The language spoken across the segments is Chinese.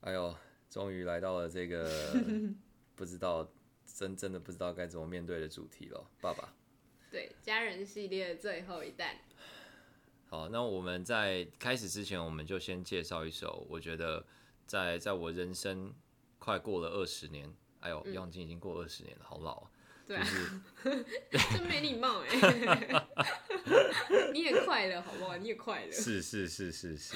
哎呦，终于来到了这个 不知道真真的不知道该怎么面对的主题了，爸爸。对，家人系列最后一弹。好，那我们在开始之前，我们就先介绍一首，我觉得在在我人生快过了二十年，哎呦，样子已经过二十年了，好老啊。对啊，真没礼貌哎！你也快了，好不好？你也快了。是是是是是。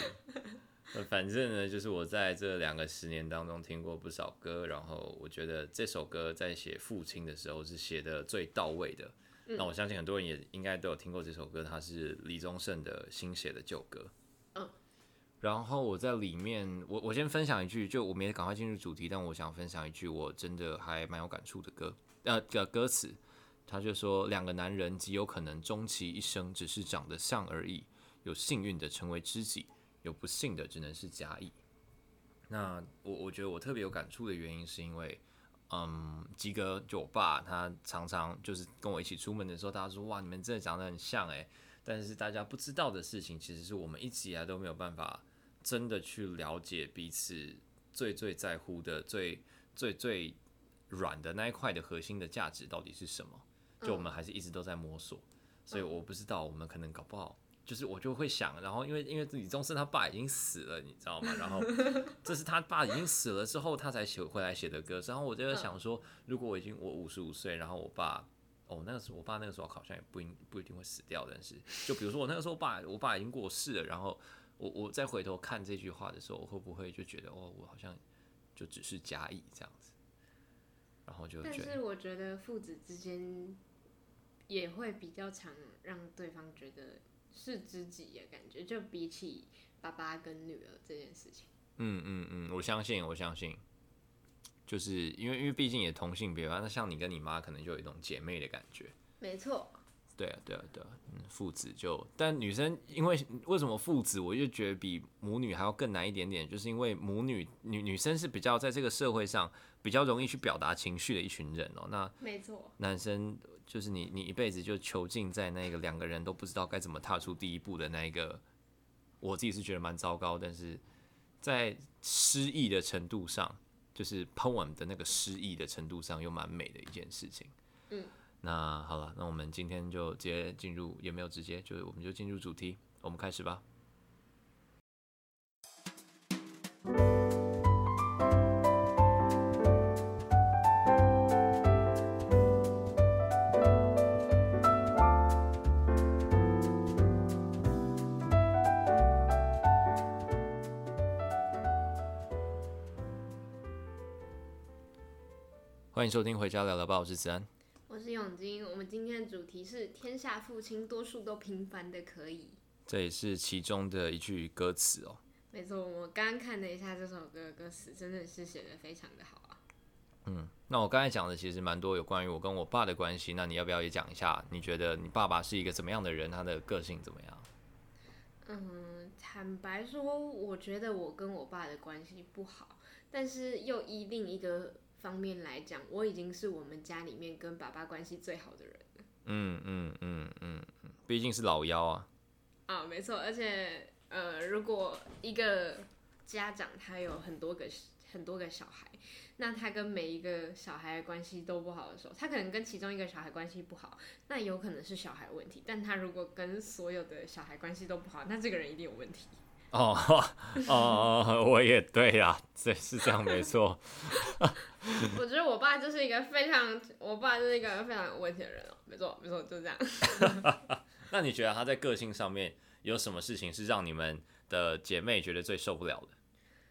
反正呢，就是我在这两个十年当中听过不少歌，然后我觉得这首歌在写父亲的时候是写的最到位的。嗯。那我相信很多人也应该都有听过这首歌，它是李宗盛的新写的旧歌。嗯。然后我在里面，我我先分享一句，就我们也赶快进入主题，但我想分享一句我真的还蛮有感触的歌，呃的歌词，他就说两个男人极有可能终其一生只是长得像而已，有幸运的成为知己。有不幸的，只能是假意。那我我觉得我特别有感触的原因，是因为，嗯，基哥就我爸，他常常就是跟我一起出门的时候，大家说哇，你们真的长得很像诶。但是大家不知道的事情，其实是我们一直以来都没有办法真的去了解彼此最最在乎的、最最最软的那一块的核心的价值到底是什么。就我们还是一直都在摸索，所以我不知道，我们可能搞不好。就是我就会想，然后因为因为李宗盛他爸已经死了，你知道吗？然后 这是他爸已经死了之后他才写回来写的歌。然后我就在想说，如果我已经我五十五岁，然后我爸哦那个时候我爸那个时候好像也不一不一定会死掉，但是就比如说我那个时候我爸我爸已经过世了，然后我我再回头看这句话的时候，我会不会就觉得哦我好像就只是假意这样子？然后就但是我觉得父子之间也会比较常让对方觉得。是知己的感觉，就比起爸爸跟女儿这件事情。嗯嗯嗯，我相信，我相信，就是因为因为毕竟也同性别嘛，那像你跟你妈可能就有一种姐妹的感觉。没错。对啊对啊对啊，嗯，父子就，但女生因为为什么父子，我就觉得比母女还要更难一点点，就是因为母女女女生是比较在这个社会上比较容易去表达情绪的一群人哦。那没错。男生。就是你，你一辈子就囚禁在那个两个人都不知道该怎么踏出第一步的那一个，我自己是觉得蛮糟糕，但是在诗意的程度上，就是 poem 的那个诗意的程度上又蛮美的一件事情。嗯，那好了，那我们今天就直接进入，也没有直接，就是我们就进入主题，我们开始吧。欢迎收听《回家聊聊吧》，我是子安，我是永金。我们今天的主题是“天下父亲多数都平凡的可以”，这也是其中的一句歌词哦。没错，我刚刚看了一下这首歌的歌词，真的是写的非常的好啊。嗯，那我刚才讲的其实蛮多有关于我跟我爸的关系，那你要不要也讲一下？你觉得你爸爸是一个怎么样的人？他的个性怎么样？嗯，坦白说，我觉得我跟我爸的关系不好，但是又依另一个。方面来讲，我已经是我们家里面跟爸爸关系最好的人了。嗯嗯嗯嗯嗯，毕竟是老幺啊。啊，没错，而且呃，如果一个家长他有很多个很多个小孩，那他跟每一个小孩的关系都不好的时候，他可能跟其中一个小孩关系不好，那有可能是小孩问题。但他如果跟所有的小孩关系都不好，那这个人一定有问题。哦 哦，我也对呀，这是这样没错。我觉得我爸就是一个非常，我爸就是一个非常有问题的人哦。没错，没错，就是这样。那你觉得他在个性上面有什么事情是让你们的姐妹觉得最受不了的？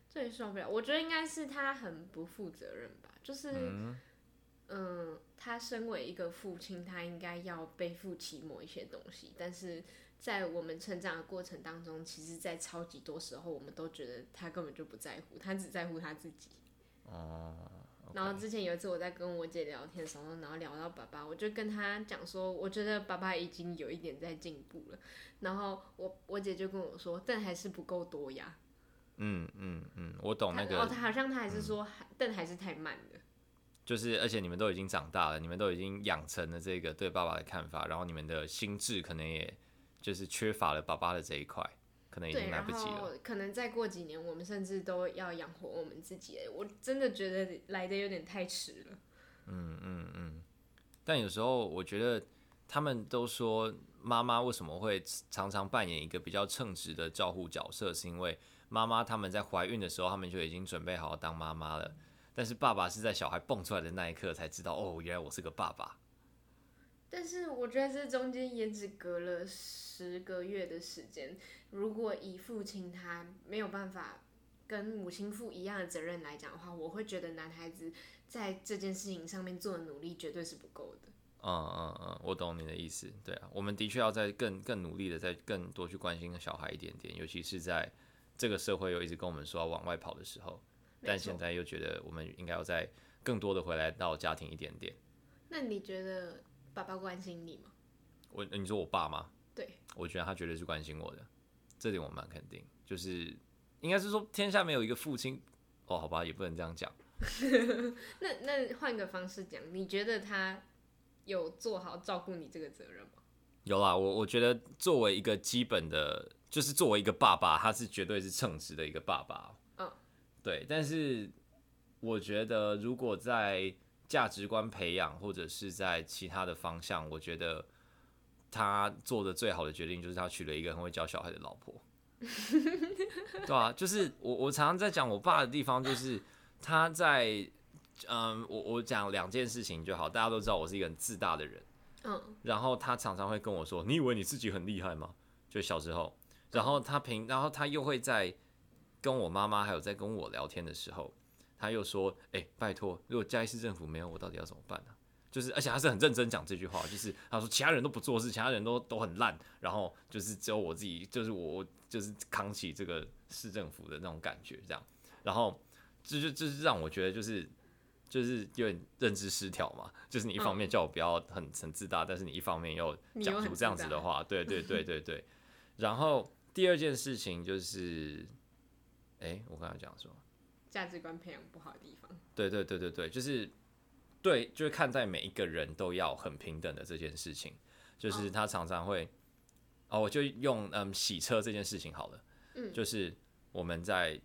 最受不了，我觉得应该是他很不负责任吧。就是，嗯，嗯，他身为一个父亲，他应该要背负起某一些东西，但是。在我们成长的过程当中，其实，在超级多时候，我们都觉得他根本就不在乎，他只在乎他自己。哦。Okay. 然后之前有一次我在跟我姐聊天的时候，然后聊到爸爸，我就跟他讲说，我觉得爸爸已经有一点在进步了。然后我我姐就跟我说，但还是不够多呀。嗯嗯嗯，我懂那个。哦，他好像他还是说，嗯、但还是太慢了。就是，而且你们都已经长大了，你们都已经养成了这个对爸爸的看法，然后你们的心智可能也。就是缺乏了爸爸的这一块，可能已经来不及了。可能再过几年，我们甚至都要养活我们自己。我真的觉得来的有点太迟了。嗯嗯嗯。但有时候我觉得，他们都说妈妈为什么会常常扮演一个比较称职的照护角色，是因为妈妈他们在怀孕的时候，他们就已经准备好当妈妈了。但是爸爸是在小孩蹦出来的那一刻才知道，哦，原来我是个爸爸。但是我觉得这中间也只隔了十个月的时间。如果以父亲他没有办法跟母亲负一样的责任来讲的话，我会觉得男孩子在这件事情上面做的努力绝对是不够的。嗯嗯嗯，我懂你的意思。对啊，我们的确要在更更努力的，再更多去关心小孩一点点，尤其是在这个社会又一直跟我们说要往外跑的时候，但现在又觉得我们应该要在更多的回来到家庭一点点。那你觉得？爸爸关心你吗？我，你说我爸吗？对，我觉得他绝对是关心我的，这点我蛮肯定。就是应该是说，天下没有一个父亲，哦，好吧，也不能这样讲。那那换个方式讲，你觉得他有做好照顾你这个责任吗？有啦，我我觉得作为一个基本的，就是作为一个爸爸，他是绝对是称职的一个爸爸。嗯，对。但是我觉得如果在价值观培养，或者是在其他的方向，我觉得他做的最好的决定就是他娶了一个很会教小孩的老婆，对啊，就是我我常常在讲我爸的地方，就是他在嗯，我我讲两件事情就好，大家都知道我是一个很自大的人，嗯，然后他常常会跟我说：“你以为你自己很厉害吗？”就小时候，然后他平，然后他又会在跟我妈妈还有在跟我聊天的时候。他又说：“哎、欸，拜托，如果嘉义市政府没有我，到底要怎么办呢、啊？就是，而且他是很认真讲这句话，就是他说其他人都不做事，其他人都都很烂，然后就是只有我自己，就是我就是扛起这个市政府的那种感觉，这样，然后这就就是让我觉得就是就是有点认知失调嘛，就是你一方面叫我不要很很自大，但是你一方面又讲出这样子的话，对对对 对对。然后第二件事情就是，哎、欸，我刚才讲什么？价值观培养不好的地方，对对对对对，就是对，就是看待每一个人都要很平等的这件事情，就是他常常会，哦，我就用嗯洗车这件事情好了，嗯，就是我们在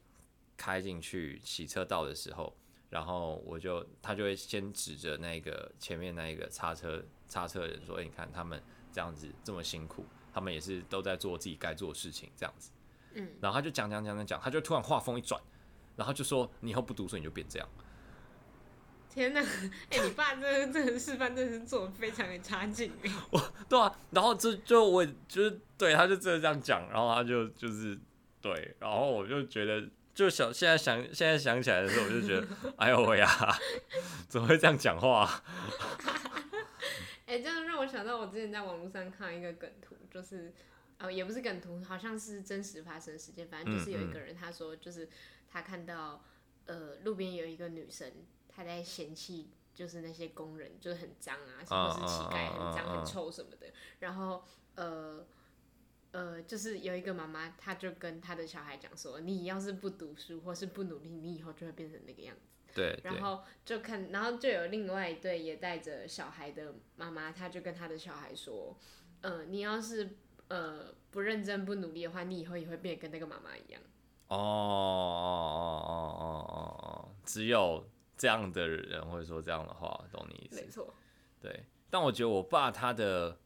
开进去洗车道的时候，然后我就他就会先指着那个前面那个擦车擦车的人说，哎，你看他们这样子这么辛苦，他们也是都在做自己该做的事情，这样子，嗯，然后他就讲讲讲讲讲，他就突然话锋一转。然后就说你以后不读书你就变这样。天哪！哎、欸，你爸这这个示范真的是做的非常的差劲。我 对啊，然后这就，就我就是对，他就真的这样讲，然后他就就是对，然后我就觉得就想现在想现在想起来的时候，我就觉得哎呦喂呀，怎么会这样讲话？哎、欸，这样让我想到我之前在网络上看一个梗图，就是呃也不是梗图，好像是真实发生的事件，反正就是有一个人他说就是。他看到，呃，路边有一个女生，她在嫌弃，就是那些工人就是很脏啊，什么是乞丐，很脏很臭什么的。然后，呃，呃，就是有一个妈妈，她就跟她的小孩讲说：“你要是不读书或是不努力，你以后就会变成那个样子。”对。然后就看，然后就有另外一对也带着小孩的妈妈，她就跟她的小孩说：“呃，你要是呃不认真不努力的话，你以后也会变得跟那个妈妈一样。”哦哦哦哦哦哦，只有这样的人会说这样的话，懂你意思？没错。对，但我觉得我爸他的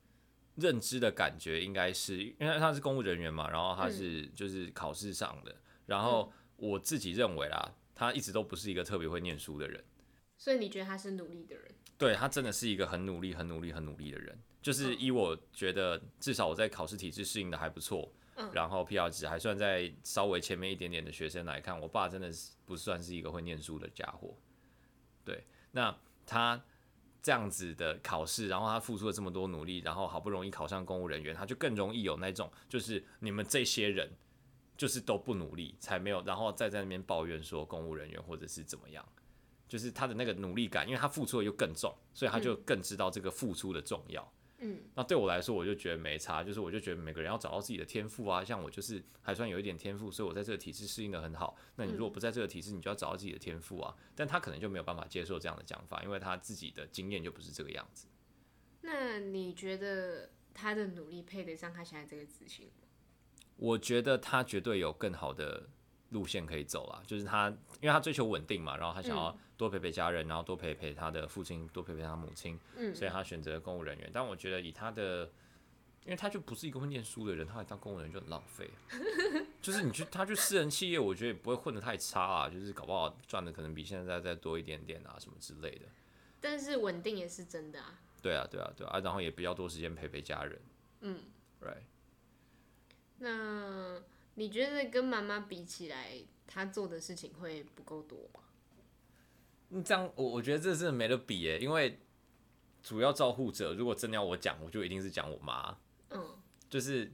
认知的感觉应该是，因为他是公务人员嘛，然后他是就是考试上的，嗯、然后我自己认为啦，他一直都不是一个特别会念书的人。所以你觉得他是努力的人？对，他真的是一个很努力、很努力、很努力的人。就是依我觉得，至少我在考试体制适应的还不错。然后 PR 值还算在稍微前面一点点的学生来看，我爸真的是不算是一个会念书的家伙。对，那他这样子的考试，然后他付出了这么多努力，然后好不容易考上公务人员，他就更容易有那种，就是你们这些人就是都不努力才没有，然后再在那边抱怨说公务人员或者是怎么样，就是他的那个努力感，因为他付出的又更重，所以他就更知道这个付出的重要。嗯，那对我来说，我就觉得没差，就是我就觉得每个人要找到自己的天赋啊，像我就是还算有一点天赋，所以我在这个体制适应的很好。那你如果不在这个体制，你就要找到自己的天赋啊。但他可能就没有办法接受这样的讲法，因为他自己的经验就不是这个样子。那你觉得他的努力配得上他现在这个自信吗？我觉得他绝对有更好的路线可以走啦，就是他，因为他追求稳定嘛，然后他想要多陪陪家人，然后多陪陪他的父亲，多陪陪他母亲，嗯，所以他选择公务人员。但我觉得以他的，因为他就不是一个会念书的人，他来当公务人员就很浪费。就是你去他去私人企业，我觉得也不会混得太差啊，就是搞不好赚的可能比现在再多一点点啊，什么之类的。但是稳定也是真的啊。对啊，对啊，对啊，然后也比较多时间陪陪家人。嗯，Right。那你觉得跟妈妈比起来，她做的事情会不够多吗？嗯，这样我我觉得这是没得比耶，因为主要照护者，如果真的要我讲，我就一定是讲我妈。嗯，就是，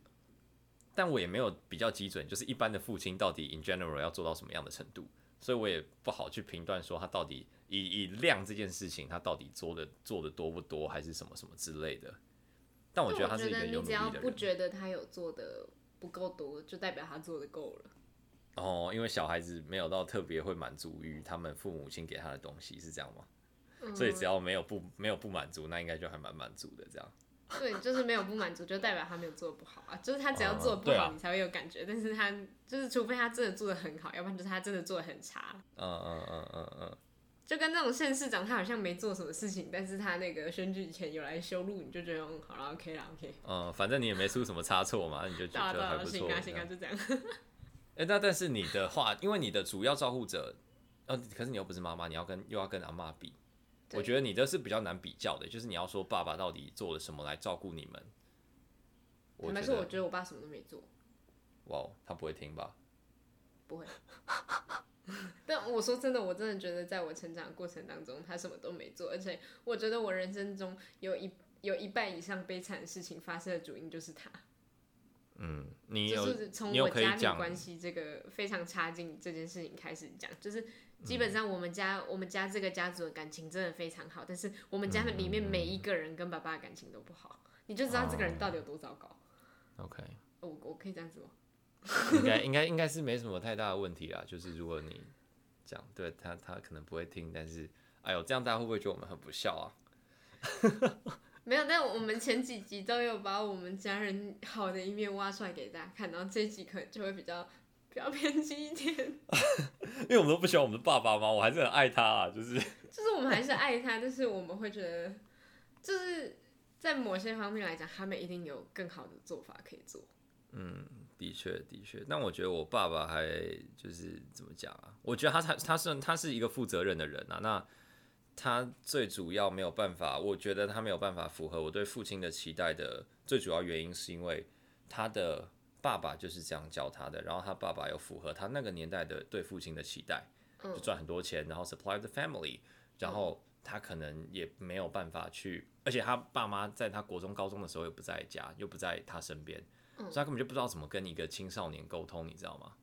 但我也没有比较基准，就是一般的父亲到底 in general 要做到什么样的程度，所以我也不好去评断说他到底。以以量这件事情，他到底做的做的多不多，还是什么什么之类的？但我觉得他是一个有努力的人。你只要不觉得他有做的不够多，就代表他做的够了。哦，因为小孩子没有到特别会满足于他们父母亲给他的东西，是这样吗？嗯、所以只要没有不没有不满足，那应该就还蛮满足的这样。对，就是没有不满足，就代表他没有做的不好啊。就是他只要做的不好，嗯、你才会有感觉。啊、但是他就是除非他真的做的很好，要不然就是他真的做的很差。嗯嗯嗯嗯嗯。就跟那种县市长，他好像没做什么事情，但是他那个选举前有来修路，你就觉得嗯，好了，OK 了，OK。嗯，反正你也没出什么差错嘛，你就觉得还不错。行啊，行啊，就这样。哎、欸，那但是你的话，因为你的主要照顾者，呃，可是你又不是妈妈，你要跟又要跟阿妈比，我觉得你这是比较难比较的，就是你要说爸爸到底做了什么来照顾你们。坦白说，我觉得我爸什么都没做。哇，他不会听吧？不会。但我说真的，我真的觉得，在我成长过程当中，他什么都没做，而且我觉得我人生中有一有一半以上悲惨的事情发生的主因就是他。嗯，你有就是从我家里关系这个非常差劲这件事情开始讲，就是基本上我们家、嗯、我们家这个家族的感情真的非常好，但是我们家里面每一个人跟爸爸的感情都不好，你就知道这个人到底有多糟糕。哦、OK，我我可以这样子吗？应该应该应该是没什么太大的问题啦，就是如果你讲对他他可能不会听，但是哎呦，这样大家会不会觉得我们很不孝啊？没有，但我们前几集都有把我们家人好的一面挖出来给大家看，然后这一集可能就会比较比较偏激一点。因为我们都不喜欢我们的爸爸吗？我还是很爱他啊，就是就是我们还是爱他，但是我们会觉得就是在某些方面来讲，他们一定有更好的做法可以做。嗯。的确，的确，但我觉得我爸爸还就是怎么讲啊？我觉得他他他是他是一个负责任的人啊。那他最主要没有办法，我觉得他没有办法符合我对父亲的期待的最主要原因，是因为他的爸爸就是这样教他的，然后他爸爸又符合他那个年代的对父亲的期待，就赚很多钱，然后 supply the family，然后他可能也没有办法去，而且他爸妈在他国中高中的时候又不在家，又不在他身边。所以他根本就不知道怎么跟一个青少年沟通，你知道吗？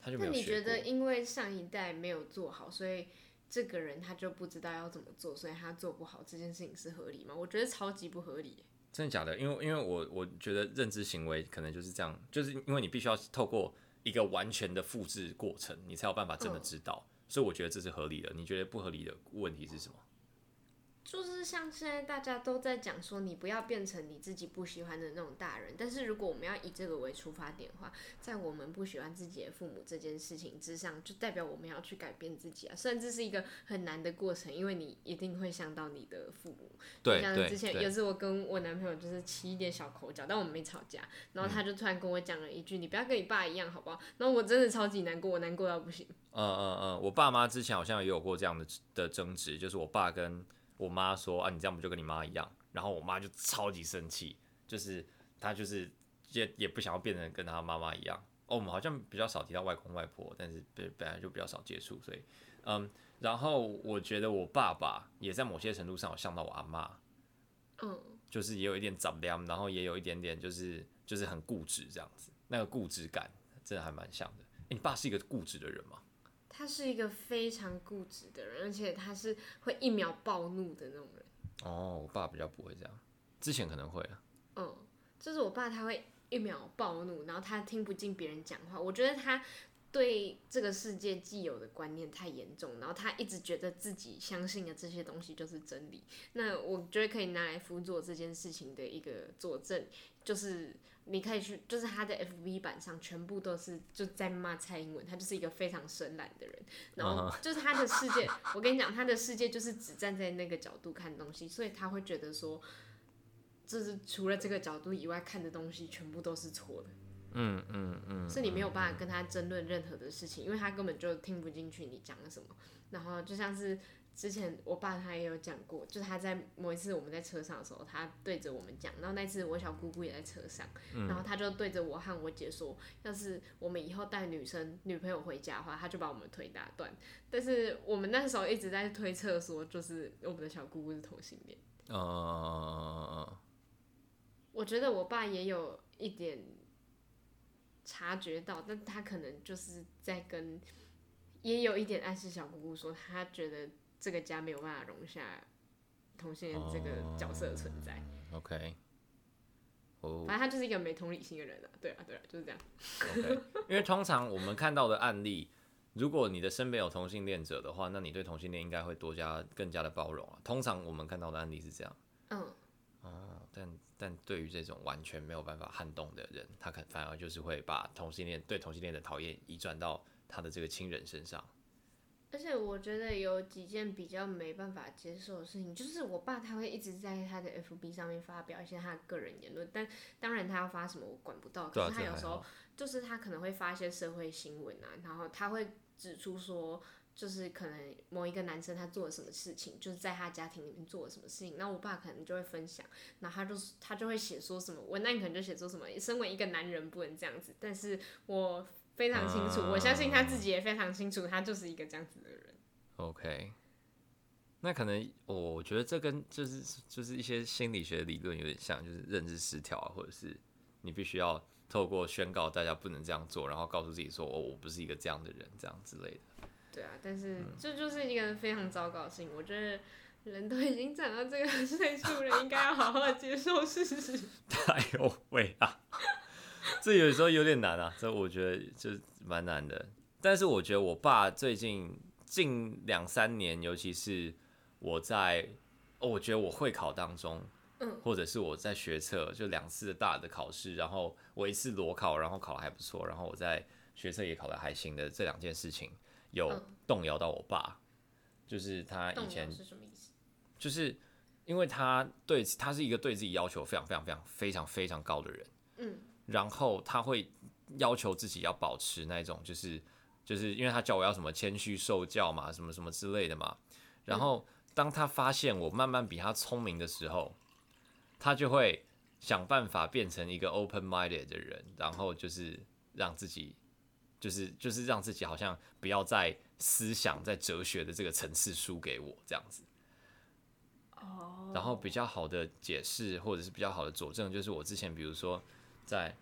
他就没有。那你觉得，因为上一代没有做好，所以这个人他就不知道要怎么做，所以他做不好这件事情是合理吗？我觉得超级不合理。真的假的？因为因为我我觉得认知行为可能就是这样，就是因为你必须要透过一个完全的复制过程，你才有办法真的知道。嗯。所以我觉得这是合理的。你觉得不合理的问题是什么？就是像现在大家都在讲说，你不要变成你自己不喜欢的那种大人。但是如果我们要以这个为出发点的话，在我们不喜欢自己的父母这件事情之上，就代表我们要去改变自己啊。虽然这是一个很难的过程，因为你一定会想到你的父母。对，像之前有次我跟我男朋友就是起一点小口角，但我们没吵架。然后他就突然跟我讲了一句：“嗯、你不要跟你爸一样，好不好？”然后我真的超级难过，我难过到不行。嗯嗯嗯，我爸妈之前好像也有过这样的的争执，就是我爸跟。我妈说啊，你这样不就跟你妈一样？然后我妈就超级生气，就是她就是也也不想要变成跟她妈妈一样。哦，我们好像比较少提到外公外婆，但是本本来就比较少接触，所以嗯，然后我觉得我爸爸也在某些程度上有像到我阿妈，嗯，就是也有一点杂念，然后也有一点点就是就是很固执这样子，那个固执感真的还蛮像的。欸，你爸是一个固执的人吗？他是一个非常固执的人，而且他是会一秒暴怒的那种人。哦，我爸比较不会这样，之前可能会啊。嗯，就是我爸他会一秒暴怒，然后他听不进别人讲话。我觉得他对这个世界既有的观念太严重，然后他一直觉得自己相信的这些东西就是真理。那我觉得可以拿来辅佐这件事情的一个佐证，就是你可以去，就是他的 FB 版上全部都是就在骂蔡英文，他就是一个非常深蓝的人。然后就是他的世界，我跟你讲，他的世界就是只站在那个角度看东西，所以他会觉得说，就是除了这个角度以外看的东西全部都是错的。嗯嗯嗯，是你没有办法跟他争论任何的事情，因为他根本就听不进去你讲了什么。然后就像是之前我爸他也有讲过，就是他在某一次我们在车上的时候，他对着我们讲。然后那次我小姑姑也在车上，然后他就对着我和我姐说，要是我们以后带女生女朋友回家的话，他就把我们腿打断。但是我们那时候一直在推测说，就是我们的小姑姑是同性恋。哦，我觉得我爸也有一点。察觉到，但他可能就是在跟，也有一点暗示小姑姑说，他觉得这个家没有办法容下同性恋这个角色的存在。Oh, OK，哦、oh.，反正他就是一个没同理心的人了。对啊，对啊，就是这样。OK，因为通常我们看到的案例，如果你的身边有同性恋者的话，那你对同性恋应该会多加更加的包容啊。通常我们看到的案例是这样。嗯。哦，但。但对于这种完全没有办法撼动的人，他可反而就是会把同性恋对同性恋的讨厌移转到他的这个亲人身上。而且我觉得有几件比较没办法接受的事情，就是我爸他会一直在他的 FB 上面发表一些他的个人言论，但当然他要发什么我管不到，可是他有时候就是他可能会发一些社会新闻啊，然后他会指出说。就是可能某一个男生他做了什么事情，就是在他家庭里面做了什么事情，那我爸可能就会分享，那他就他就会写说什么文案，可能就写说什么，身为一个男人不能这样子，但是我非常清楚，我相信他自己也非常清楚，他就是一个这样子的人。OK，那可能我觉得这跟就是就是一些心理学理论有点像，就是认知失调啊，或者是你必须要透过宣告大家不能这样做，然后告诉自己说哦，我不是一个这样的人，这样之类的。对啊，但是这就是一个非常糟糕的事情。我觉得人都已经长到这个 岁数了，应该要好好的接受事实。哎呦喂啊！这有时候有点难啊，这我觉得就蛮难的。但是我觉得我爸最近近两三年，尤其是我在，我觉得我会考当中，嗯，或者是我在学测，就两次大的考试，然后我一次裸考，然后考得还不错，然后我在学测也考得还行的这两件事情。有动摇到我爸，就是他以前是什么意思？就是因为他对他是一个对自己要求非常非常非常非常非常高的人，嗯，然后他会要求自己要保持那种就是就是因为他叫我要什么谦虚受教嘛，什么什么之类的嘛，然后当他发现我慢慢比他聪明的时候，他就会想办法变成一个 open-minded 的人，然后就是让自己。就是就是让自己好像不要在思想在哲学的这个层次输给我这样子，哦，然后比较好的解释或者是比较好的佐证，就是我之前比如说在，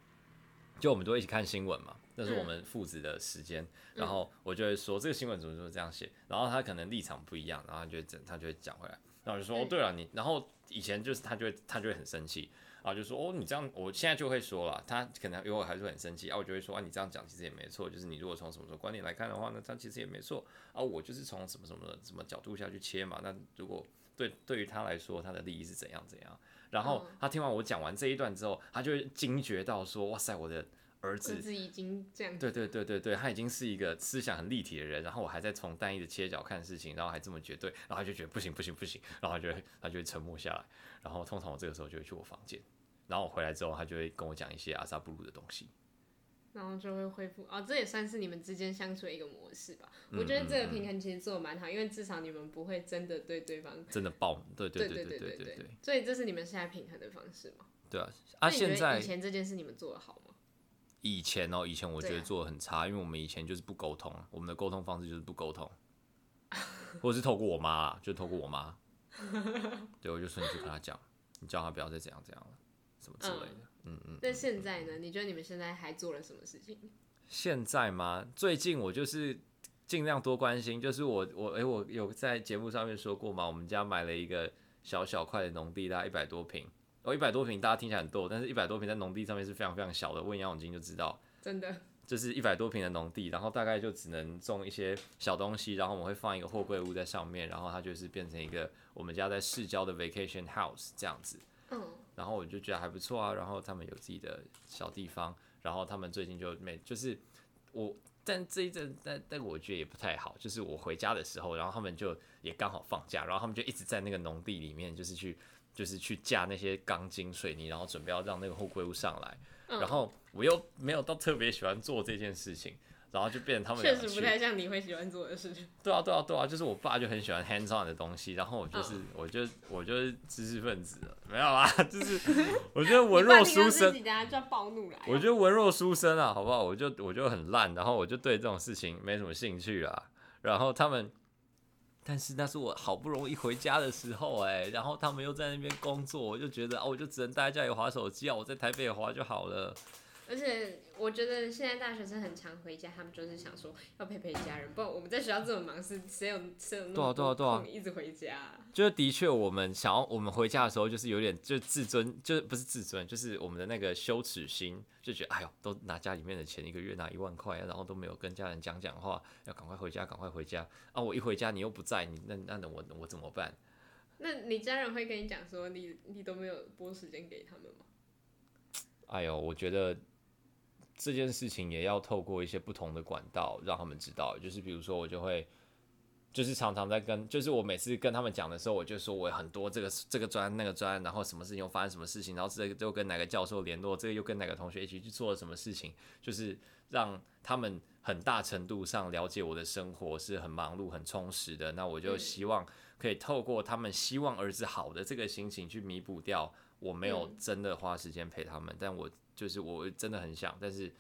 就我们都一起看新闻嘛，那是我们父子的时间，然后我就会说这个新闻怎么怎么这样写，然后他可能立场不一样，然后他就会整他就会讲回来，然后我就说哦对了你，然后以前就是他就会他就会很生气。然后，就说哦，你这样，我现在就会说了，他可能因为我还是会很生气啊，我就会说啊，你这样讲其实也没错，就是你如果从什么什么观点来看的话那，他其实也没错啊，我就是从什么什么什么角度下去切嘛，那如果对对于他来说，他的利益是怎样怎样，然后他听完我讲完这一段之后，他就会惊觉到说，哇塞，我的儿子，儿子已经这样，对对对对对，他已经是一个思想很立体的人，然后我还在从单一的切角看事情，然后还这么绝对，然后他就觉得不行不行不行，然后他就会他就会沉默下来，然后通常我这个时候就会去我房间。然后我回来之后，他就会跟我讲一些阿萨布鲁的东西，然后就会恢复哦，这也算是你们之间相处的一个模式吧。嗯、我觉得这个平衡其实做的蛮好，因为至少你们不会真的对对方真的爆，对对对对对对对。所以这是你们现在平衡的方式吗？对啊，啊现在以前这件事你们做的好吗？以前哦，以前我觉得做的很差，因为我们以前就是不沟通，我们的沟通方式就是不沟通，或者是透过我妈啊，就透过我妈，对，我就说你去跟他讲，你叫他不要再怎样怎样了。什么之类的，嗯嗯嗯。那、嗯、现在呢？你觉得你们现在还做了什么事情？现在吗？最近我就是尽量多关心，就是我我哎、欸，我有在节目上面说过嘛？我们家买了一个小小块的农地，大概一百多平。哦，一百多平，大家听起来很多，但是一百多平在农地上面是非常非常小的。问杨永金就知道，真的，就是一百多平的农地，然后大概就只能种一些小东西，然后我们会放一个货柜屋在上面，然后它就是变成一个我们家在市郊的 vacation house 这样子。嗯，然后我就觉得还不错啊，然后他们有自己的小地方，然后他们最近就没就是我，但这一阵但但我觉得也不太好，就是我回家的时候，然后他们就也刚好放假，然后他们就一直在那个农地里面，就是去就是去架那些钢筋水泥，然后准备要让那个后柜屋上来。然后我又没有到特别喜欢做这件事情，然后就变成他们确实不太像你会喜欢做的事情。对啊，对啊，对啊，就是我爸就很喜欢 hands on 的东西，然后我就是，我就，我就是知识分子了，没有啦，就是 我觉得文弱书生，我觉得文弱书生啊，好不好？我就我就很烂，然后我就对这种事情没什么兴趣啦。然后他们。但是那是我好不容易回家的时候哎，然后他们又在那边工作，我就觉得啊，我就只能待在家里划手机啊，我在台北也滑就好了。而且我觉得现在大学生很常回家，他们就是想说要陪陪家人，不然我们在学校这么忙，是谁有谁有那么多空一直回家啊？就是的确，我们想要我们回家的时候，就是有点就自尊，就是不是自尊，就是我们的那个羞耻心，就觉得哎呦，都拿家里面的钱，一个月拿一万块，然后都没有跟家人讲讲话，要赶快回家，赶快回家啊！我一回家你又不在，你那那我我怎么办？那你家人会跟你讲说你你都没有拨时间给他们吗？哎呦，我觉得。这件事情也要透过一些不同的管道让他们知道，就是比如说我就会，就是常常在跟，就是我每次跟他们讲的时候，我就说我有很多这个这个专那个专，然后什么事情又发生什么事情，然后这个又跟哪个教授联络，这个又跟哪个同学一起去做了什么事情，就是让他们很大程度上了解我的生活是很忙碌很充实的。那我就希望可以透过他们希望儿子好的这个心情去弥补掉我没有真的花时间陪他们，但我。就是我真的很想，但是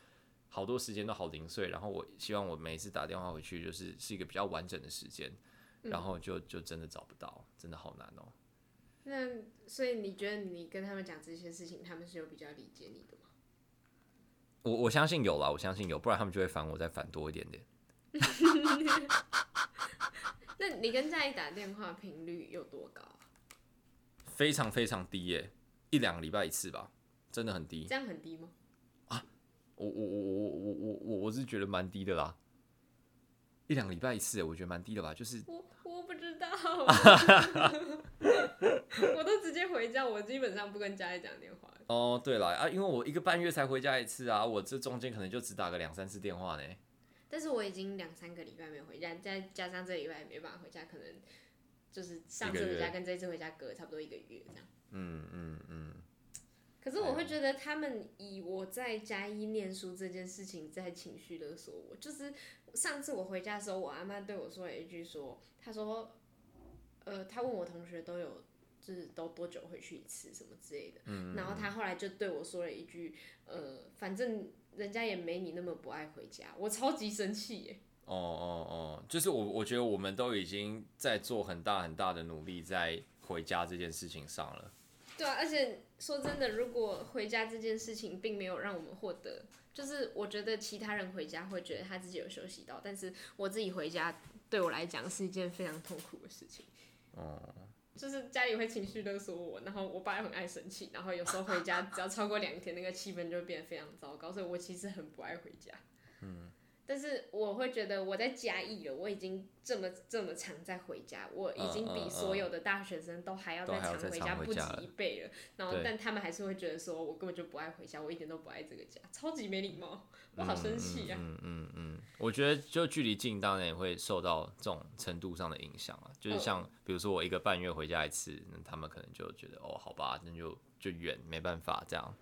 好多时间都好零碎，然后我希望我每一次打电话回去，就是是一个比较完整的时间，然后就就真的找不到，真的好难哦、喔。那所以你觉得你跟他们讲这些事情，他们是有比较理解你的吗？我我相信有啦，我相信有，不然他们就会烦我再烦多一点点。那你跟家里打电话频率有多高啊？非常非常低耶，一两个礼拜一次吧。真的很低，这样很低吗？啊，我我我我我我我我是觉得蛮低的啦，一两个礼拜一次，我觉得蛮低的吧。就是我我不知道，我都直接回家，我基本上不跟家里讲电话。哦，对了啊，因为我一个半月才回家一次啊，我这中间可能就只打个两三次电话呢。但是我已经两三个礼拜没有回家，再加上这礼拜也没办法回家，可能就是上次回家跟这次回家隔差不多一个月这样。嗯嗯嗯。可是我会觉得他们以我在嘉义念书这件事情在情绪勒索我。就是上次我回家的时候，我阿妈对我说了一句说，她说，呃，她问我同学都有，就是都多久回去一次什么之类的。嗯。然后她后来就对我说了一句，呃，反正人家也没你那么不爱回家。我超级生气耶。哦哦哦，就是我我觉得我们都已经在做很大很大的努力在回家这件事情上了。对啊，而且说真的，如果回家这件事情并没有让我们获得，就是我觉得其他人回家会觉得他自己有休息到，但是我自己回家对我来讲是一件非常痛苦的事情。哦，就是家里会情绪勒索我，然后我爸也很爱生气，然后有时候回家只要超过两天，那个气氛就会变得非常糟糕，所以我其实很不爱回家。嗯。但是我会觉得我在嘉义了，我已经这么这么常在回家，我已经比所有的大学生都还要再常回家不止一倍了。然后，但他们还是会觉得说我根本就不爱回家，我一点都不爱这个家，超级没礼貌，我好生气啊。嗯嗯嗯，我觉得就距离近，当然也会受到这种程度上的影响啊。就是像比如说我一个半月回家一次，那他们可能就觉得哦，好吧，那就就远，没办法这样。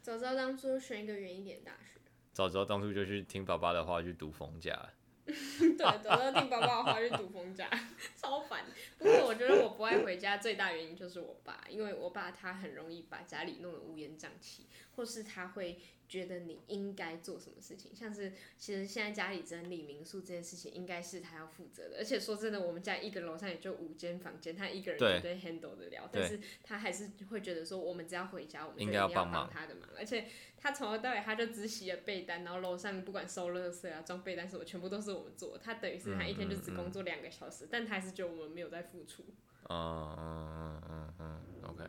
早知道当初选一个远一点的大学。早知道当初就去听爸爸的话，去读冯家。对，早知道听爸爸的话去读冯家，超烦。不过我觉得我不爱回家最大原因就是我爸，因为我爸他很容易把家里弄得乌烟瘴气，或是他会。觉得你应该做什么事情，像是其实现在家里整理民宿这件事情，应该是他要负责的。而且说真的，我们家一个楼上也就五间房间，他一个人绝对 handle 得了。但是他还是会觉得说，我们只要回家，我们就一定要帮他的忙。而且他从头到尾，他就只洗了被单，然后楼上不管收垃圾啊、装被单什么，全部都是我们做。他等于是他一天就只工作两个小时，嗯嗯嗯，但他还是觉得我们没有在付出。嗯嗯嗯嗯嗯，OK。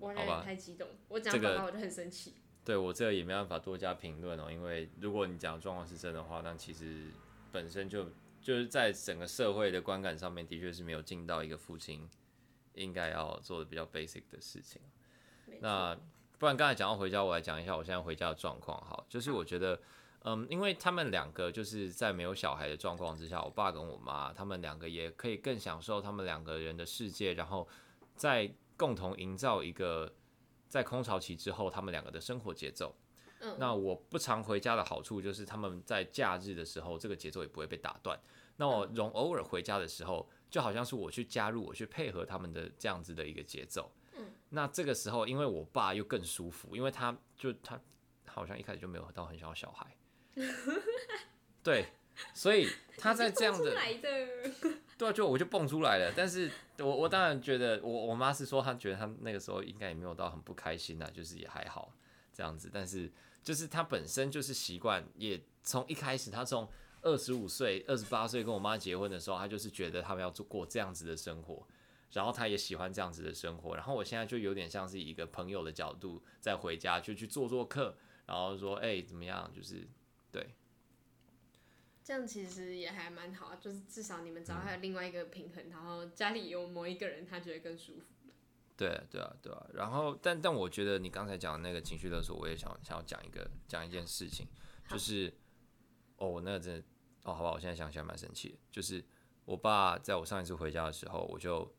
我有点太激动，我讲爸爸我就很生气。对我这个也没办法多加评论哦，因为如果你讲的状况是真的话，那其实本身就就是在整个社会的观感上面，的确是没有尽到一个父亲应该要做的比较 basic 的事情。那不然刚才讲到回家，我来讲一下我现在回家的状况。好，就是我觉得。嗯，因为他们两个就是在没有小孩的状况之下，我爸跟我妈他们两个也可以更享受他们两个人的世界，然后再共同营造一个在空巢期之后他们两个的生活节奏。嗯，那我不常回家的好处就是他们在假日的时候这个节奏也不会被打断。那我容偶尔回家的时候，就好像是我去加入，我去配合他们的这样子的一个节奏。嗯，那这个时候因为我爸又更舒服，因为他就他好像一开始就没有到很想要小孩。对，所以他在这样的，对啊，就我就蹦出来了。但是我我当然觉得，我我妈是说，她觉得她那个时候应该也没有到很不开心啊，就是也还好这样子。但是就是她本身就是习惯，也从一开始，她从二十五岁、二十八岁跟我妈结婚的时候，她就是觉得他们要做过这样子的生活，然后她也喜欢这样子的生活。然后我现在就有点像是一个朋友的角度，再回家就去做做客，然后说，哎、怎么样？就是。对，这样其实也还蛮好，就是至少你们找到还有另外一个平衡，嗯、然后家里有某一个人，他觉得更舒服。对啊，对啊，对啊。然后，但但我觉得你刚才讲的那个情绪勒索，我也想想要讲一个讲一件事情，就是哦，那个真的哦，好吧，我现在想起来蛮生气的，就是我爸在我上一次回家的时候，我就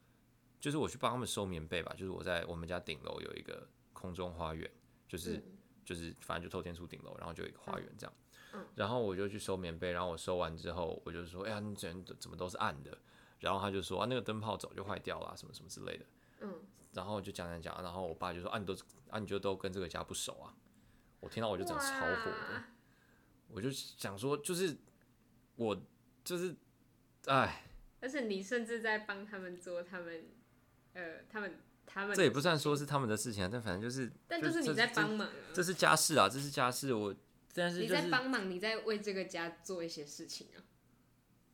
就是我去帮他们收棉被吧，就是我在我们家顶楼有一个空中花园，就是、嗯、就是反正就透天厝顶楼，然后就有一个花园这样。嗯然后我就去收棉被，然后我收完之后，我就说：“哎呀，你怎怎么都是暗的？”然后他就说：“啊，那个灯泡早就坏掉了，什么什么之类的。”嗯，然后就讲讲讲，然后我爸就说：“啊，你都啊，你就都跟这个家不熟啊？”我听到我就整超火的，我就想说，就是我就是，哎，而且你甚至在帮他们做他们，呃，他们他们这也不算说是他们的事情啊，但反正就是，但就是你在帮忙啊，这，这是家事啊，这是家事，我。但是、就是、你在帮忙，你在为这个家做一些事情啊。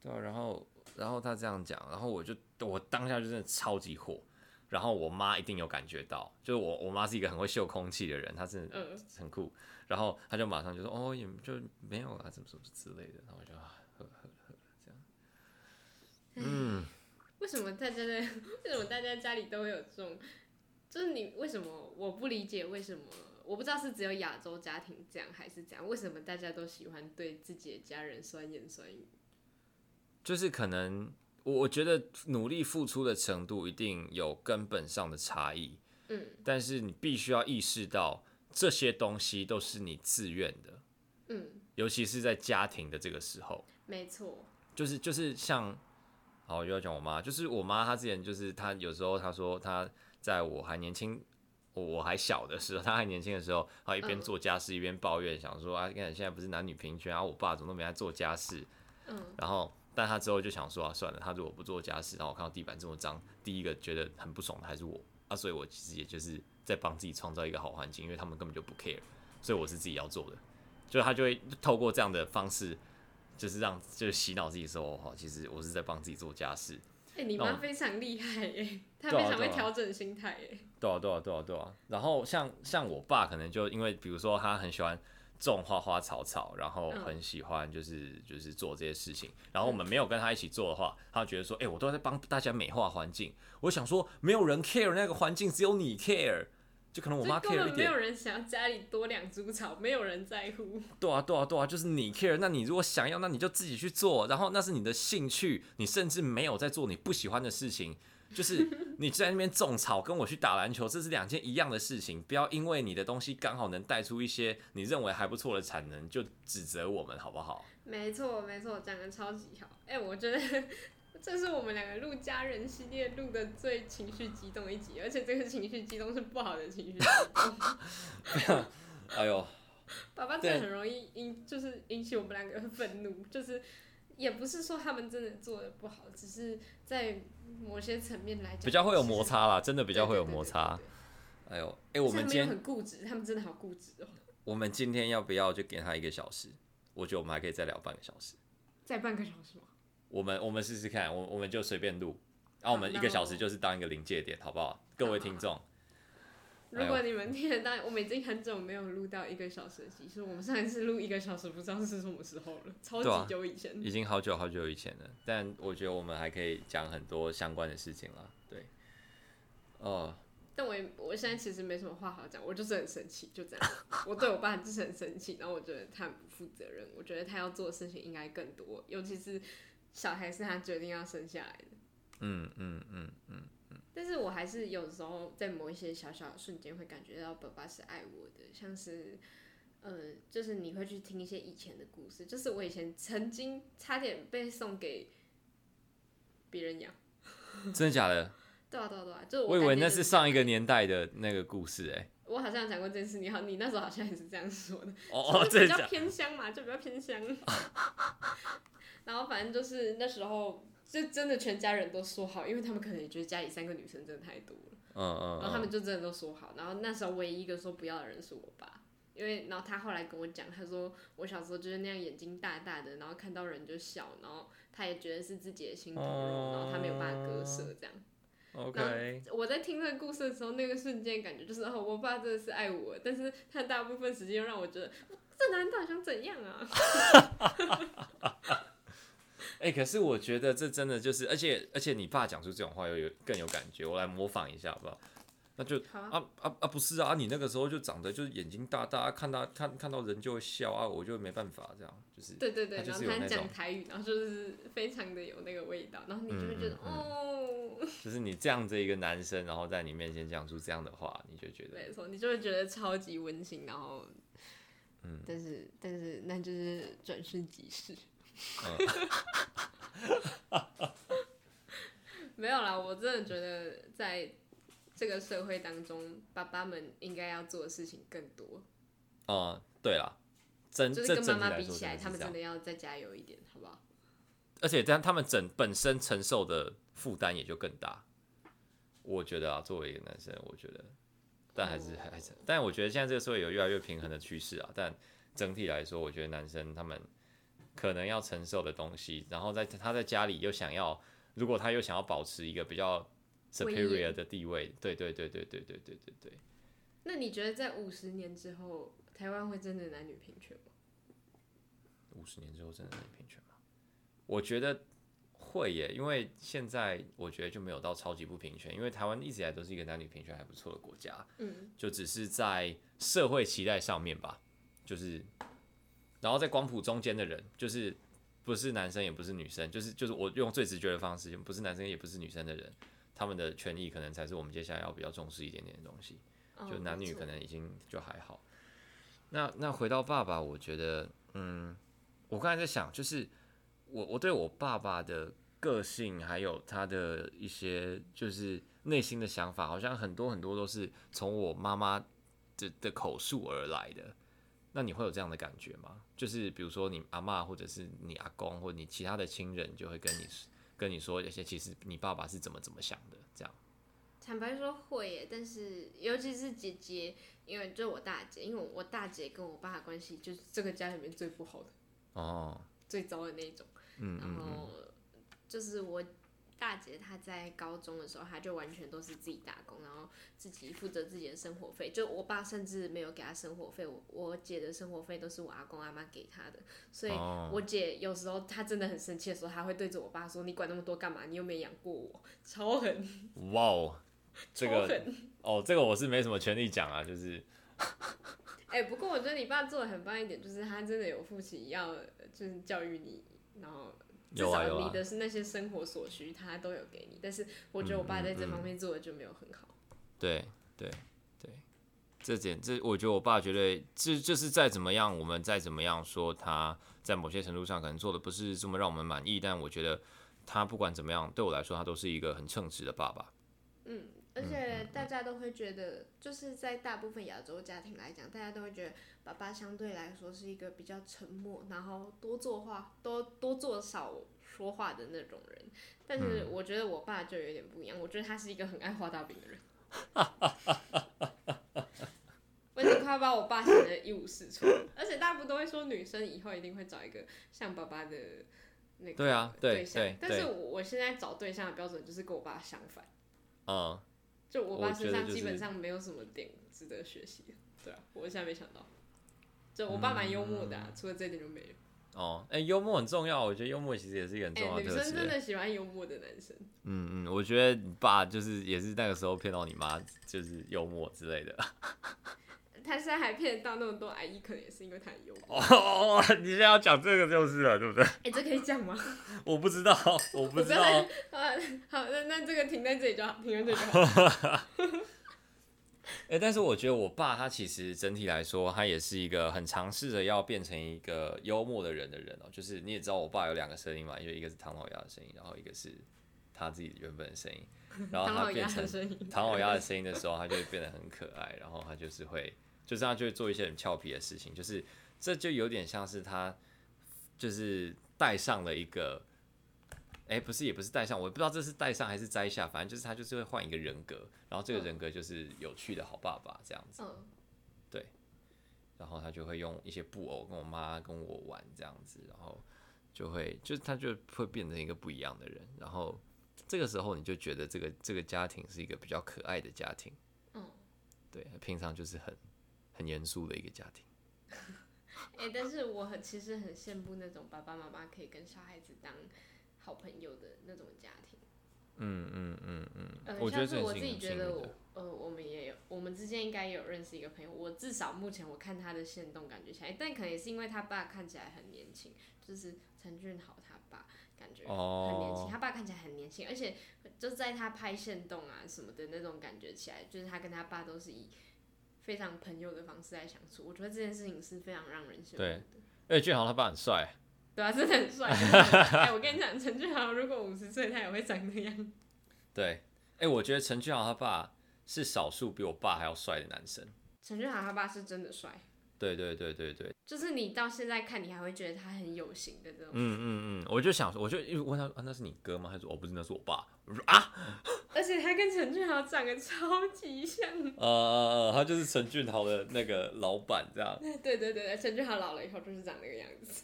对啊，然后然后他这样讲，然后我就我当下就真的超级火，然后我妈一定有感觉到，就是我我妈是一个很会秀空气的人，她是很酷，嗯、然后她就马上就说哦也就没有啊，怎么怎么之类的，然后我就啊呵呵呵这样。嗯，为什么大家在 为什么大家家里都会有这种，就是你为什么我不理解为什么？我不知道是只有亚洲家庭这样还是这样，为什么大家都喜欢对自己的家人酸言酸语？就是可能我我觉得努力付出的程度一定有根本上的差异，嗯，但是你必须要意识到这些东西都是你自愿的，嗯，尤其是在家庭的这个时候，没错，就是就是像，好，又要讲我妈，就是我妈她之前就是她有时候她说她在我还年轻。我还小的时候，他还年轻的时候，他一边做家事一边抱怨，想说啊，看现在不是男女平权啊，我爸怎么都没在做家事。嗯，然后，但他之后就想说啊，算了，他如果不做家事，然后我看到地板这么脏，第一个觉得很不爽的还是我啊，所以我其实也就是在帮自己创造一个好环境，因为他们根本就不 care，所以我是自己要做的，就他就会透过这样的方式，就是让就是洗脑自己说，哦，其实我是在帮自己做家事。哎、欸，你妈非常厉害耶，她非常会调整心态耶。对啊，对啊，对啊，对啊。然后像像我爸，可能就因为比如说他很喜欢种花花草草，然后很喜欢就是就是做这些事情。然后我们没有跟他一起做的话，他觉得说，哎、欸，我都在帮大家美化环境。我想说，没有人 care 那个环境，只有你 care。就可能我妈 care 一点，没有人想要家里多两株草，没有人在乎。对啊，对啊，对啊，就是你 care。那你如果想要，那你就自己去做。然后那是你的兴趣，你甚至没有在做你不喜欢的事情。就是你在那边种草，跟我去打篮球，这是两件一样的事情。不要因为你的东西刚好能带出一些你认为还不错的产能，就指责我们，好不好？没错，没错，讲的超级好。哎、欸，我觉得。这是我们两个录家人系列录的最情绪激动一集，而且这个情绪激动是不好的情绪激动。哎呦，爸爸真的很容易引，就是引起我们两个愤怒，就是也不是说他们真的做的不好，只是在某些层面来讲，比较会有摩擦啦，真的比较会有摩擦。哎呦，哎，我们今天很固执，他们真的好固执哦。我们今天要不要就给他一个小时？我觉得我们还可以再聊半个小时。再半个小时吗？我们我们试试看，我我们就随便录，然后我们一个小时就是当一个临界点，好不好？各位听众，如果你们听得到，我们已经很久没有录到一个小时的集数，我们上一次录一个小时不知道是什么时候了，超级久以前，啊，已经好久好久以前了。但我觉得我们还可以讲很多相关的事情了，对。哦。但我也我现在其实没什么话好讲，我就是很生气，就这样。我对我爸就是很生气，然后我觉得他很不负责任，我觉得他要做的事情应该更多，尤其是小孩是他决定要生下来的。嗯嗯嗯嗯嗯。但是我还是有时候在某一些小小的瞬间会感觉到爸爸是爱我的，像是呃，就是你会去听一些以前的故事，就是我以前曾经差点被送给别人养。真的假的？对啊对啊对啊，就我，我以为那是上一个年代的那个故事哎、欸。我好像讲过这件事，你好，你那时候好像也是这样说的。哦哦，比较偏乡嘛，就比较偏乡。然后反正就是那时候，就真的全家人都说好，因为他们可能也觉得家里三个女生真的太多了。嗯嗯。然后他们就真的都说好，然后那时候唯一一个说不要的人是我爸，因为然后他后来跟我讲，他说我小时候就是那样眼睛大大的，然后看到人就笑，然后他也觉得是自己的心头肉，然后他没有办法割舍这样。OK，我在听这个故事的时候，那个瞬间感觉就是哦，我爸真的是爱我，但是他大部分时间又让我觉得这男人到底想怎样啊？哎、欸，可是我觉得这真的就是，而且而且你爸讲出这种话又有更有感觉，我来模仿一下好不好？那就啊啊啊，啊不是啊，你那个时候就长得就是眼睛大大，看到看看到人就会笑啊，我就没办法这样，就是对对对，然后他讲台语，然后就是非常的有那个味道，然后你就会觉得、嗯、哦，就是你这样子一个男生，然后在你面前讲出这样的话，你就觉得没错，你就会觉得超级温馨，然后嗯，但是但是那就是转瞬即逝，嗯、没有啦，我真的觉得在。这个社会当中，爸爸们应该要做的事情更多。哦、嗯，对啦，真就是跟妈妈比起来，他们真的要再加油一点，好不好？而且这样，他们整本身承受的负担也就更大。我觉得啊，作为一个男生，我觉得，但还是、哦、还是，但我觉得现在这个社会有越来越平衡的趋势啊。但整体来说，我觉得男生他们可能要承受的东西，然后在他在家里又想要，如果他又想要保持一个比较。superior 的地位，对对对对对对对对对。那你觉得在五十年之后，台湾会真的男女平权吗？五十年之后真的男女平权吗？我觉得会耶，因为现在我觉得就没有到超级不平权，因为台湾一直以来都是一个男女平权还不错的国家，嗯，就只是在社会期待上面吧，就是，然后在光谱中间的人，就是不是男生也不是女生，就是就是我用最直觉的方式，不是男生也不是女生的人。他们的权益可能才是我们接下来要比较重视一点点的东西，就男女可能已经就还好。那那回到爸爸，我觉得，嗯，我刚才在想，就是我我对我爸爸的个性，还有他的一些就是内心的想法，好像很多很多都是从我妈妈的的口述而来的。那你会有这样的感觉吗？就是比如说你阿妈，或者是你阿公，或者你其他的亲人，就会跟你。跟你说一些，其实你爸爸是怎么怎么想的，这样。坦白说会耶，但是尤其是姐姐，因为就我大姐，因为我大姐跟我爸的关系就是这个家里面最不好的，哦，最糟的那种。嗯，然后就是我。大姐她在高中的时候，她就完全都是自己打工，然后自己负责自己的生活费。就我爸甚至没有给她生活费，我我姐的生活费都是我阿公阿妈给她的。所以我姐有时候她真的很生气的时候，她会对着我爸说：“你管那么多干嘛？你又没养过我。”超狠！哇哦，这个哦，这个我是没什么权利讲啊，就是。哎、欸，不过我觉得你爸做的很棒一点，就是他真的有负起要就是教育你，然后。至少你的是那些生活所需，他都有给你。但是我觉得我爸在这方面做的就没有很好。对对对，这点这我觉得我爸绝对这就是再怎么样，我们再怎么样说他在某些程度上可能做的不是这么让我们满意，但我觉得他不管怎么样，对我来说他都是一个很称职的爸爸。嗯。而且大家都会觉得，就是在大部分亚洲家庭来讲，大家都会觉得爸爸相对来说是一个比较沉默，然后多做话，多多做少说话的那种人。但是我觉得我爸就有点不一样，我觉得他是一个很爱画大饼的人。我已经快要把我爸想得一无是处，而且大部分都会说女生以后一定会找一个像爸爸的那个对象？对对。但是我现在找对象的标准就是跟我爸相反。嗯。就我爸身上基本上没有什么点值得学习的。对啊，我现在没想到。就我爸蛮幽默的、啊嗯，除了这点就没有。哦，哎、欸，幽默很重要，我觉得幽默其实也是一个很重要的特质、欸。女生真的喜欢幽默的男生。嗯嗯，我觉得你爸就是也是那个时候骗到你妈，就是幽默之类的。他现在还骗得到那么多阿姨，可能也是因为他很幽默。哦，你现在要讲这个就是了，对不对？哎、欸，这可以讲吗？我不知道，我不知道。好，那那这个停在这里就好，停在这里就好。哎、欸，但是我觉得我爸他其实整体来说，他也是一个很尝试着要变成一个幽默的人的人哦、喔。就是你也知道，我爸有两个声音嘛，因为一个是唐老鸭的声音，然后一个是他自己原本的声音。然后他变成唐老鸭的声音的时候，他就会变得很可爱，然后他就是会，就是他就会做一些很俏皮的事情，就是这就有点像是他就是戴上了一个。哎、欸，不是，也不是戴上，我不知道这是戴上还是摘下，反正就是他就是会换一个人格，然后这个人格就是有趣的好爸爸这样子，嗯、对，然后他就会用一些布偶跟我妈跟我玩这样子，然后就会就是他就会变成一个不一样的人，然后这个时候你就觉得这个这个家庭是一个比较可爱的家庭，嗯，对，平常就是很很严肃的一个家庭，哎、欸，但是我很其实很羡慕那种爸爸妈妈可以跟小孩子当。好朋友的那种家庭，嗯嗯嗯嗯，呃，像是我自己觉得我，呃，我们也有，我们之间应该也有认识一个朋友。我至少目前我看他的限动，感觉起来，但可能也是因为他爸看起来很年轻，就是陈俊豪他爸感觉很年轻，他爸看起来很年轻，而且就在他拍线动啊什么的那种感觉起来，就是他跟他爸都是以非常朋友的方式来相处。我觉得这件事情是非常让人羡慕的。对，而俊豪他爸很帅。对啊，真的很帅。哎，我跟你讲，陈俊豪如果五十岁，他也会长那样。对，哎、欸，我觉得陈俊豪他爸是少数比我爸还要帅的男生。陈俊豪他爸是真的帅。对对对对对。就是你到现在看，你还会觉得他很有型的这种。嗯嗯嗯，我就想说，我就因为问他啊，那是你哥吗？他说哦，不是，那是我爸。我说啊。而且他跟陈俊豪长得超级像。呃他就是陈俊豪的那个老板这样。对对对对，陈俊豪老了以后就是长那个样子。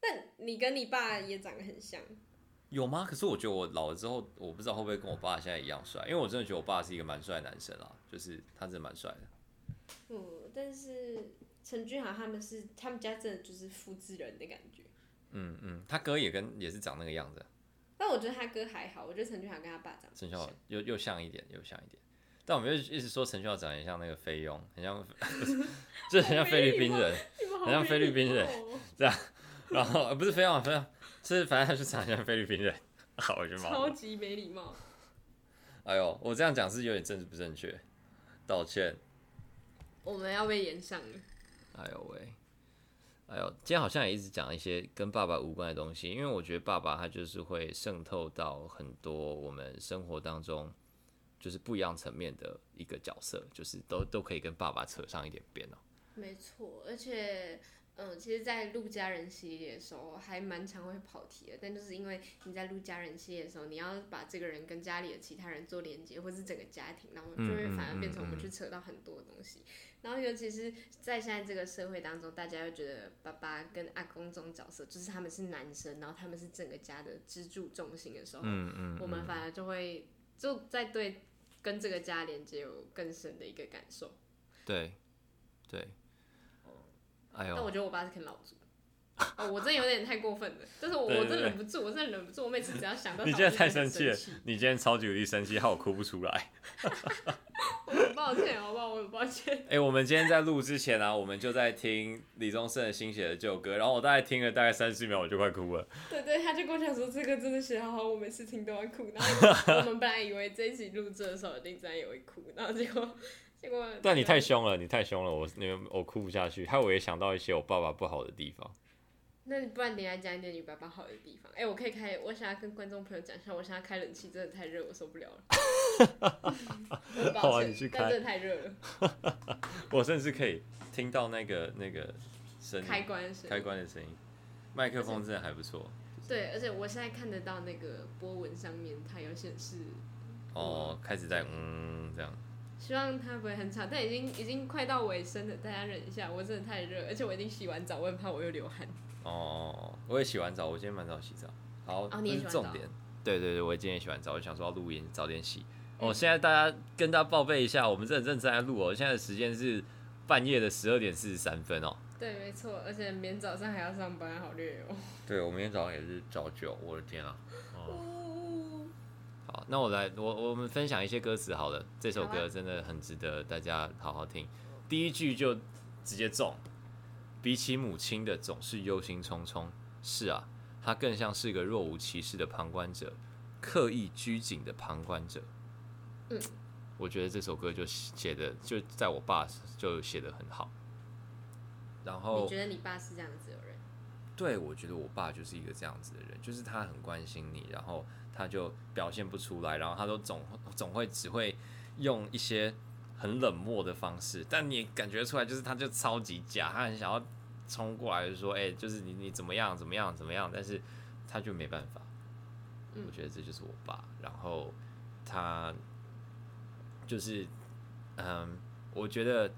但你跟你爸也长得很像，有吗？可是我觉得我老了之后，我不知道会不会跟我爸现在一样帅，因为我真的觉得我爸是一个蛮帅的男生啦，就是他真的蛮帅的。嗯，但是陈俊豪他们是他们家真的就是复制人的感觉。嗯嗯，他哥也跟也是长那个样子。但我觉得他哥还好，我觉得陈俊豪跟他爸长得陈俊豪又又像一点，又像一点。但我们又一直说陈俊豪长得很像那个菲佣，很像，就很像菲律宾人，很像菲律宾人 这样。然后不是非常非常，是反正他是长得像菲律宾人，好，我觉得超级没礼貌。哎呦，我这样讲是有点政治不正确，道歉。我们要被延上了。哎呦喂，哎呦，今天好像也一直讲一些跟爸爸无关的东西，因为我觉得爸爸他就是会渗透到很多我们生活当中，就是不一样层面的一个角色，就是都都可以跟爸爸扯上一点边哦。没错，而且。嗯，其实，在录家人系列的时候，还蛮常会跑题的。但就是因为你在录家人系列的时候，你要把这个人跟家里的其他人做连接，或是整个家庭，然后就会反而变成我们去扯到很多东西。然后，尤其是在现在这个社会当中，大家又觉得爸爸跟阿公这种角色，就是他们是男生，然后他们是整个家的支柱重心的时候，我们反而就会就在对跟这个家连接有更深的一个感受。对，对。但我觉得我爸是啃老族，哦，我真的有点太过分了，但是我我真的忍不住，我真的忍不住，我每次只要想到，你今天太生气了，你今天超级无敌生气，害我哭不出来。我很抱歉，好不好？我很抱歉。哎、欸，我们今天在录之前啊，我们就在听李宗盛的新写的旧歌，然后我大概听了大概三十秒，我就快哭了。对，对对，他就跟我讲说这个真的写好好，我每次听都会哭。然后 我们本来以为这一集录制的时候一定真也会哭，然后结果。但你太凶了，你太凶了，我你我哭不下去。害我也想到一些我爸爸不好的地方。那你不然你来讲一点你爸爸好的地方？哎、欸，我可以开，我想要跟观众朋友讲一下，我现在开冷气真的太热，我受不了了。好啊，你去开。真的太热了。我甚至可以听到那个那个声开关声开关的声音，麦克风真的还不错。对，而且我现在看得到那个波纹上面，它有显示。哦，开始在嗯这样。希望它不会很吵，但已经已经快到尾声了，大家忍一下，我真的太热，而且我已经洗完澡，我很怕我又流汗。哦，我也洗完澡，我今天蛮早洗澡。好，哦，你也洗完澡？重点。对对对，我今天也洗完澡，我想说要录音，早点洗。哦，现在大家跟大家报备一下，我们这正在录哦，现在的时间是半夜的十二点四十三分哦。对，没错，而且明天早上还要上班，好累哦。对，我明天早上也是早九，我的天啊！哦，好，那我来，我我们分享一些歌词好了，这首歌真的很值得大家好好听。第一句就直接中，比起母亲的总是忧心忡忡。是啊，他更像是个若无其事的旁观者，刻意拘谨的旁观者。嗯，我觉得这首歌就写的就在我爸就写的很好。然后你觉得你爸是这样子的人？对，我觉得我爸就是一个这样子的人，就是他很关心你，然后他就表现不出来，然后他都总总会只会用一些很冷漠的方式，但你感觉出来就是他就超级假，他很想要冲过来就说，哎、欸，就是你你怎么样怎么样怎么样，但是他就没办法。我觉得这就是我爸，然后他就是嗯，我觉得。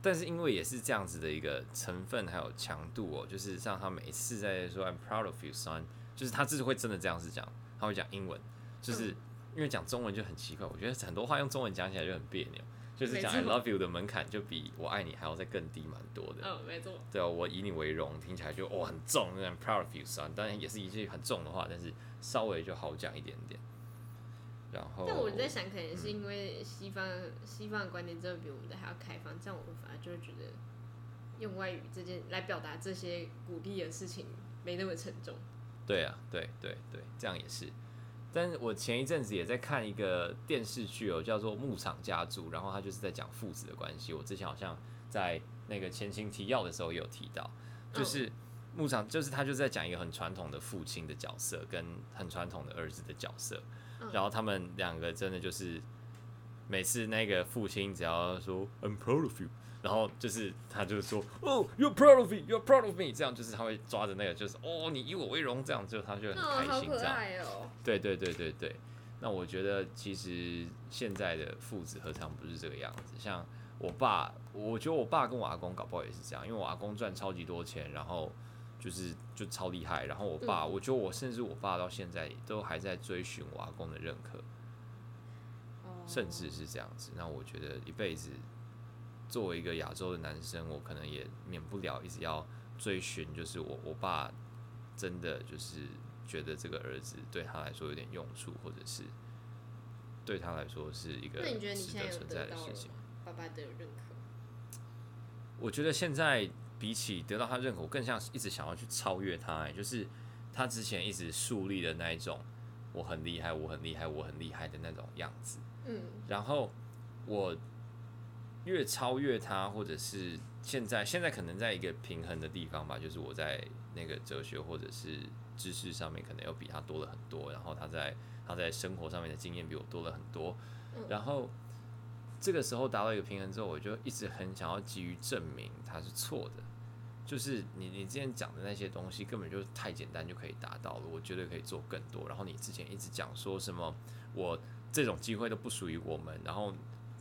但是因为也是这样子的一个成分还有强度哦，就是像他每一次在说 I'm proud of you son，就是他就是会真的这样子讲，他会讲英文，就是因为讲中文就很奇怪，我觉得很多话用中文讲起来就很别扭，就是讲 I love you 的门槛就比我爱你还要再更低蛮多的。嗯，没错。对啊，我以你为荣，听起来就哦很重，I'm proud of you son，当然也是一句很重的话，但是稍微就好讲一点点。然后，但我在想，可能是因为西方、嗯、西方的观点真的比我们的还要开放，这样我们反而就会觉得用外语这件来表达这些鼓励的事情没那么沉重。对啊，对对对，这样也是。但是我前一阵子也在看一个电视剧哦，叫做《牧场家族》，然后他就是在讲父子的关系。我之前好像在那个前情提要的时候也有提到，就是牧场，就是他就在讲一个很传统的父亲的角色，跟很传统的儿子的角色。然后他们两个真的就是每次那个父亲只要说 I'm proud of you，然后就是他就是说哦 You're proud of me，You're proud of me，这样就是他会抓着那个就是哦你以我为荣，这样就他就很开心这样。对对对对对。那我觉得其实现在的父子何尝不是这个样子？像我爸，我觉得我爸跟我阿公搞不好也是这样，因为我阿公赚超级多钱，然后。就是就超厉害，然后我爸，我觉得我甚至我爸到现在都还在追寻我阿公的认可，甚至是这样子。那我觉得一辈子作为一个亚洲的男生，我可能也免不了一直要追寻，就是我我爸真的就是觉得这个儿子对他来说有点用处，或者是对他来说是一个值得存在的事情。爸爸的认可，我觉得现在。比起得到他认可，我更像一直想要去超越他，欸，就是他之前一直树立的那一种我很厉害，我很厉害，我很厉害的那种样子。嗯，然后我越超越他，或者是现在现在可能在一个平衡的地方吧，就是我在那个哲学或者是知识上面可能又比他多了很多，然后他在他在生活上面的经验比我多了很多，然后。这个时候达到一个平衡之后，我就一直很想要急于证明他是错的，就是你你之前讲的那些东西根本就太简单就可以达到了，我绝对可以做更多。然后你之前一直讲说什么我这种机会都不属于我们，然后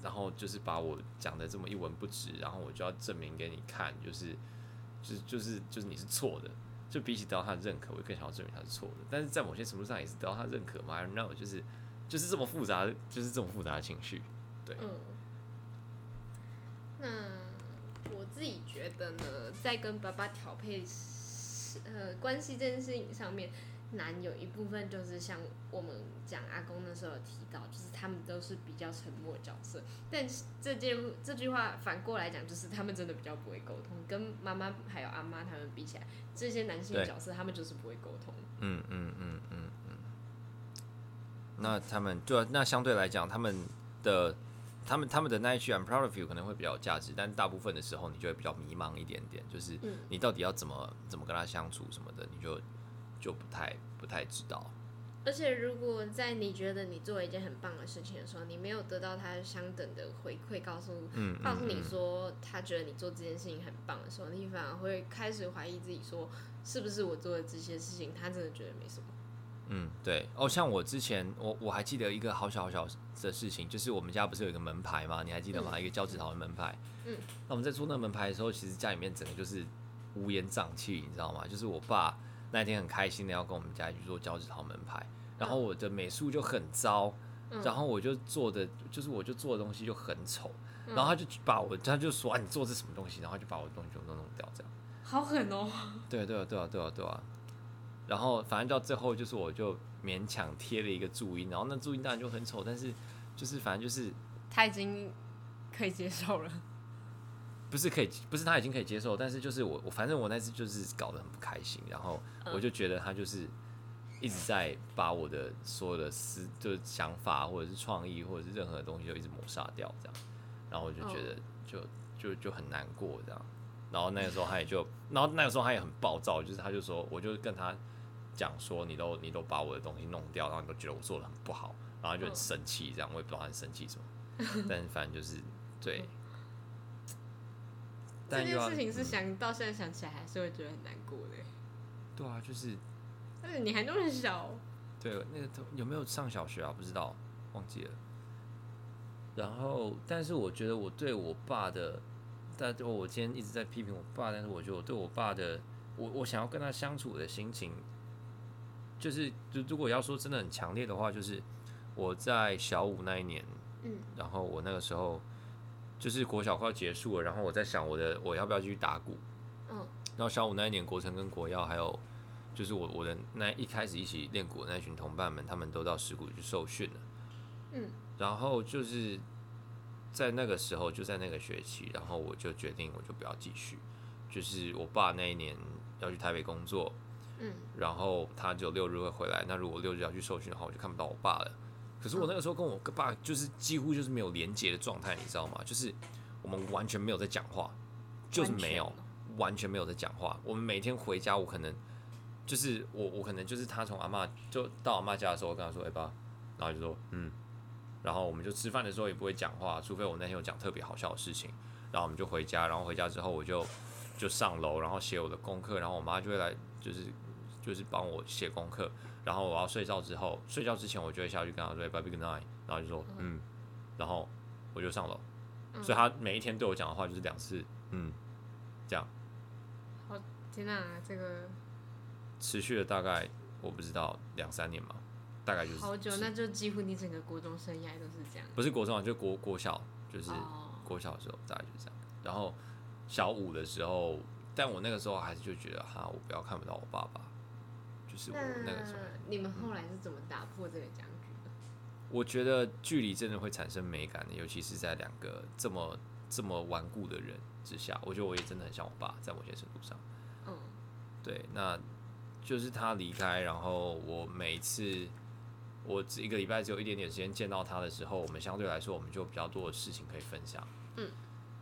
然后就是把我讲的这么一文不值，然后我就要证明给你看，就是就是就是就是你是错的。就比起得到他的认可，我更想要证明他是错的。但是在某些程度上也是得到他认可嘛？I don't know，就是就是这么复杂，就是这么复杂的情绪。对，嗯，那我自己觉得呢，在跟爸爸调配呃关系这件事情上面，难有一部分就是像我们讲阿公那时候有提到，就是他们都是比较沉默的角色。但是这件这句话反过来讲，就是他们真的比较不会沟通，跟妈妈还有阿妈他们比起来，这些男性角色他们就是不会沟通。嗯嗯嗯嗯嗯。那他们就那相对来讲，他们的。他们他们的那一句 I'm proud of you 可能会比较有价值，但大部分的时候你就会比较迷茫一点点，就是你到底要怎么怎么跟他相处什么的，你就就不太不太知道。而且如果在你觉得你做了一件很棒的事情的时候，你没有得到他相等的回馈，告诉告诉你说他觉得你做这件事情很棒的时候，你反而会开始怀疑自己，说是不是我做的这些事情他真的觉得没什么。嗯，对哦，像我之前，我我还记得一个好小好小的事情，就是我们家不是有一个门牌吗？你还记得吗？嗯、一个交趾陶的门牌。嗯，那我们在做那个门牌的时候，其实家里面整个就是乌烟瘴气，你知道吗？就是我爸那天很开心的要跟我们家一起做交趾陶门牌，然后我的美术就很糟，嗯、然后我就做的就是我就做的东西就很丑，嗯、然后他就把我他就说啊，你做的是什么东西，然后就把我的东西全部都弄掉，这样。好狠哦！对啊对啊对啊对啊对啊，然后反正到最后就是我就勉强贴了一个注音，然后那注音当然就很丑，但是就是反正就是他已经可以接受了。不是可以，不是他已经可以接受，但是就是我，我反正我那次就是搞得很不开心，然后我就觉得他就是一直在把我的所有的思，就是想法或者是创意或者是任何东西就一直抹杀掉，这样，然后我就觉得就就就很难过这样，然后那个时候他也就，然后那个时候他也很暴躁，就是他就说，我就跟他讲说，你都你都把我的东西弄掉，然后你都觉得我做的很不好，然后就很生气，这样我也不知道他很生气什么，但反正就是对。这件事情是想到现在想起来还是会觉得很难过的。对啊，就是。但是你还那么小。对，那个有没有上小学啊？不知道，忘记了。然后，但是我觉得我对我爸的，但我我今天一直在批评我爸，但是我觉得我对我爸的，我我想要跟他相处的心情，就是就如果要说真的很强烈的话，就是我在小五那一年，嗯，然后我那个时候。就是国小快要结束了，然后我在想我的我要不要继续打鼓。嗯，然后小五那一年，国成跟国耀还有就是我我的那一开始一起练鼓的那群同伴们，他们都到石鼓去受训了。嗯，然后就是在那个时候，就在那个学期，然后我就决定我就不要继续。就是我爸那一年要去台北工作，嗯，然后他只有六日会回来，那如果六日要去受训的话，我就看不到我爸了。可是我那个时候跟我爸就是几乎就是没有连接的状态，你知道吗？就是我们完全没有在讲话，就是没有，完全没有在讲话。我们每天回家，我可能就是我我可能就是他从阿妈就到阿妈家的时候，我跟他说：“哎爸。”然后就说：“嗯。”然后我们就吃饭的时候也不会讲话，除非我那天有讲特别好笑的事情。然后我们就回家，然后回家之后我就就上楼，然后写我的功课，然后我妈就会来就是就是帮我写功课。然后我要睡觉之后，睡觉之前我就会下去跟他说 “Bye good night”，然后就说嗯，然后我就上楼。嗯、所以他每一天对我讲的话就是两次嗯，这样。好，天哪，这个持续了大概我不知道两三年嘛，大概就是好久，那就几乎你整个国中生涯都是这样。不是国中啊，就国国小，就是国小的时候大概就是这样。然后小五的时候，但我那个时候还是就觉得哈，我不要看不到我爸爸。就是我那个时候，你们后来是怎么打破这个僵局的？我觉得距离真的会产生美感的，尤其是在两个这么这么顽固的人之下。我觉得我也真的很像我爸，在某些程度上。嗯，对，那就是他离开，然后我每次我一个礼拜只有一点点时间见到他的时候，我们相对来说我们就比较多的事情可以分享。嗯，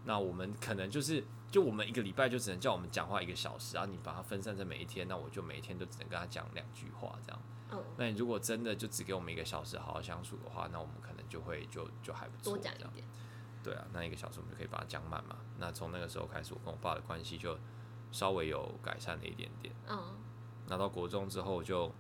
那我们可能就是。就我们一个礼拜就只能叫我们讲话一个小时，然后你把它分散在每一天，那我就每天都只能跟他讲两句话这样。嗯。那你如果真的就只给我们一个小时好好相处的话，那我们可能就会就就还不错。多讲一点。对啊，那一个小时我们就可以把它讲满嘛。那从那个时候开始，我跟我爸的关系就稍微有改善了一点点。嗯。那到国中之后就，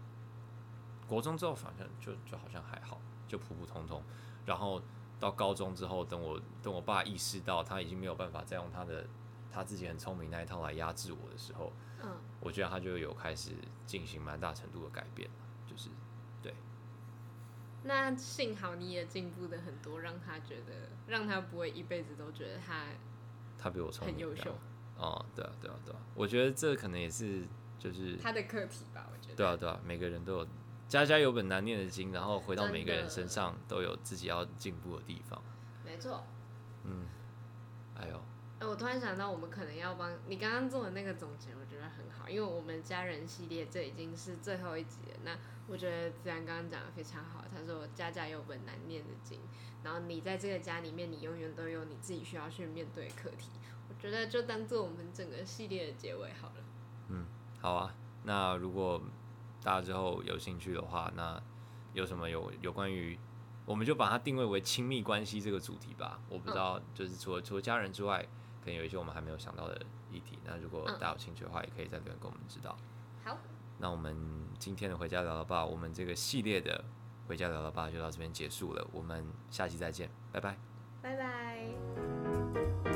国中之后反正就就好像还好，就普普通通。然后到高中之后，等我等我爸意识到他已经没有办法再用他的。他自己很聪明那一套来压制我的时候，嗯，我觉得他就有开始进行蛮大程度的改变。那幸好你也进步的很多，让他觉得让他不会一辈子都觉得他他比我聪明，很优秀。哦，对啊，对啊，对啊，我觉得这可能也是就是他的课题吧，我觉得。对啊，对啊，每个人都有家家有本难念的经，然后回到每个人身上都有自己要进步的地方。没错。嗯。哎呦。我突然想到，我们可能要帮你刚刚做的那个总结，我觉得很好，因为我们家人系列这已经是最后一集了。那我觉得自然刚刚讲的非常好，他说家家有本难念的经，然后你在这个家里面，你永远都有你自己需要去面对的课题。我觉得就当做我们整个系列的结尾好了。嗯，好啊。那如果大家之后有兴趣的话，那有什么有有关于，我们就把它定位为亲密关系这个主题吧。我不知道，就是除了除了家人之外。可能有一些我们还没有想到的议题。那如果大家有兴趣的话，也可以在留言给我们知道。好，那我们今天的回家聊聊吧，我们这个系列的回家聊聊吧就到这边结束了，我们下期再见，拜拜，拜拜。